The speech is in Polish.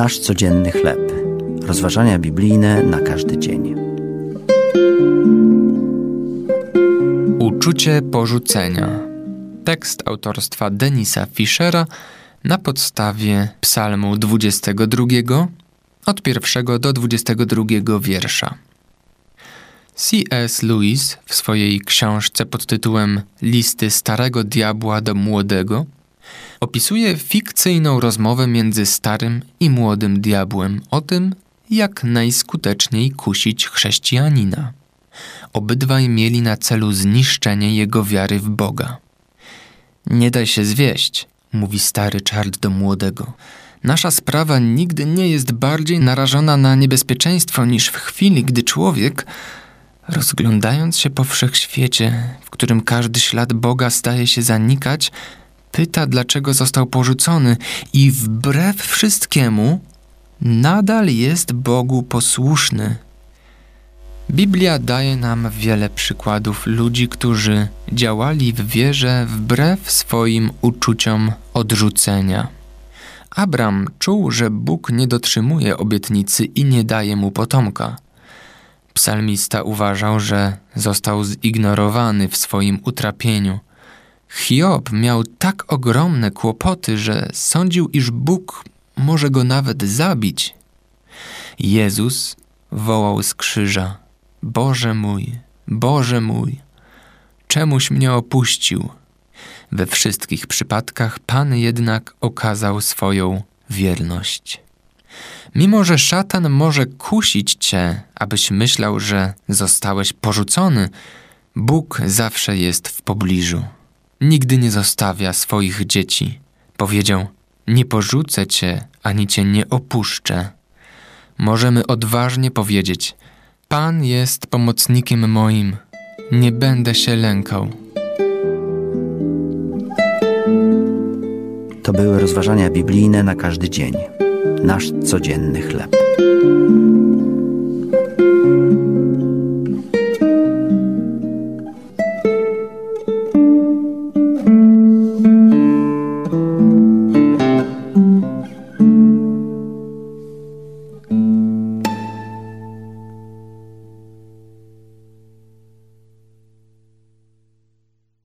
Nasz codzienny chleb. Rozważania biblijne na każdy dzień. Uczucie porzucenia. Tekst autorstwa Denisa Fischera na podstawie Psalmu 22 od pierwszego do 22 wiersza. C.S. Lewis w swojej książce pod tytułem Listy Starego Diabła do Młodego opisuje fikcyjną rozmowę między starym i młodym diabłem o tym, jak najskuteczniej kusić chrześcijanina. Obydwaj mieli na celu zniszczenie jego wiary w Boga. Nie daj się zwieść, mówi stary Charles do młodego. Nasza sprawa nigdy nie jest bardziej narażona na niebezpieczeństwo niż w chwili, gdy człowiek, rozglądając się po wszechświecie, w którym każdy ślad Boga staje się zanikać, pyta, dlaczego został porzucony i wbrew wszystkiemu nadal jest Bogu posłuszny. Biblia daje nam wiele przykładów ludzi, którzy działali w wierze wbrew swoim uczuciom odrzucenia. Abram czuł, że Bóg nie dotrzymuje obietnicy i nie daje mu potomka. Psalmista uważał, że został zignorowany w swoim utrapieniu. Hiob miał tak ogromne kłopoty, że sądził, iż Bóg może go nawet zabić. Jezus wołał z krzyża: Boże mój, Boże mój, czemuś mnie opuścił? We wszystkich przypadkach Pan jednak okazał swoją wierność. Mimo, że szatan może kusić cię, abyś myślał, że zostałeś porzucony, Bóg zawsze jest w pobliżu. Nigdy nie zostawia swoich dzieci. Powiedział: Nie porzucę cię, ani cię nie opuszczę. Możemy odważnie powiedzieć: Pan jest pomocnikiem moim, nie będę się lękał. To były rozważania biblijne na każdy dzień. Nasz codzienny chleb.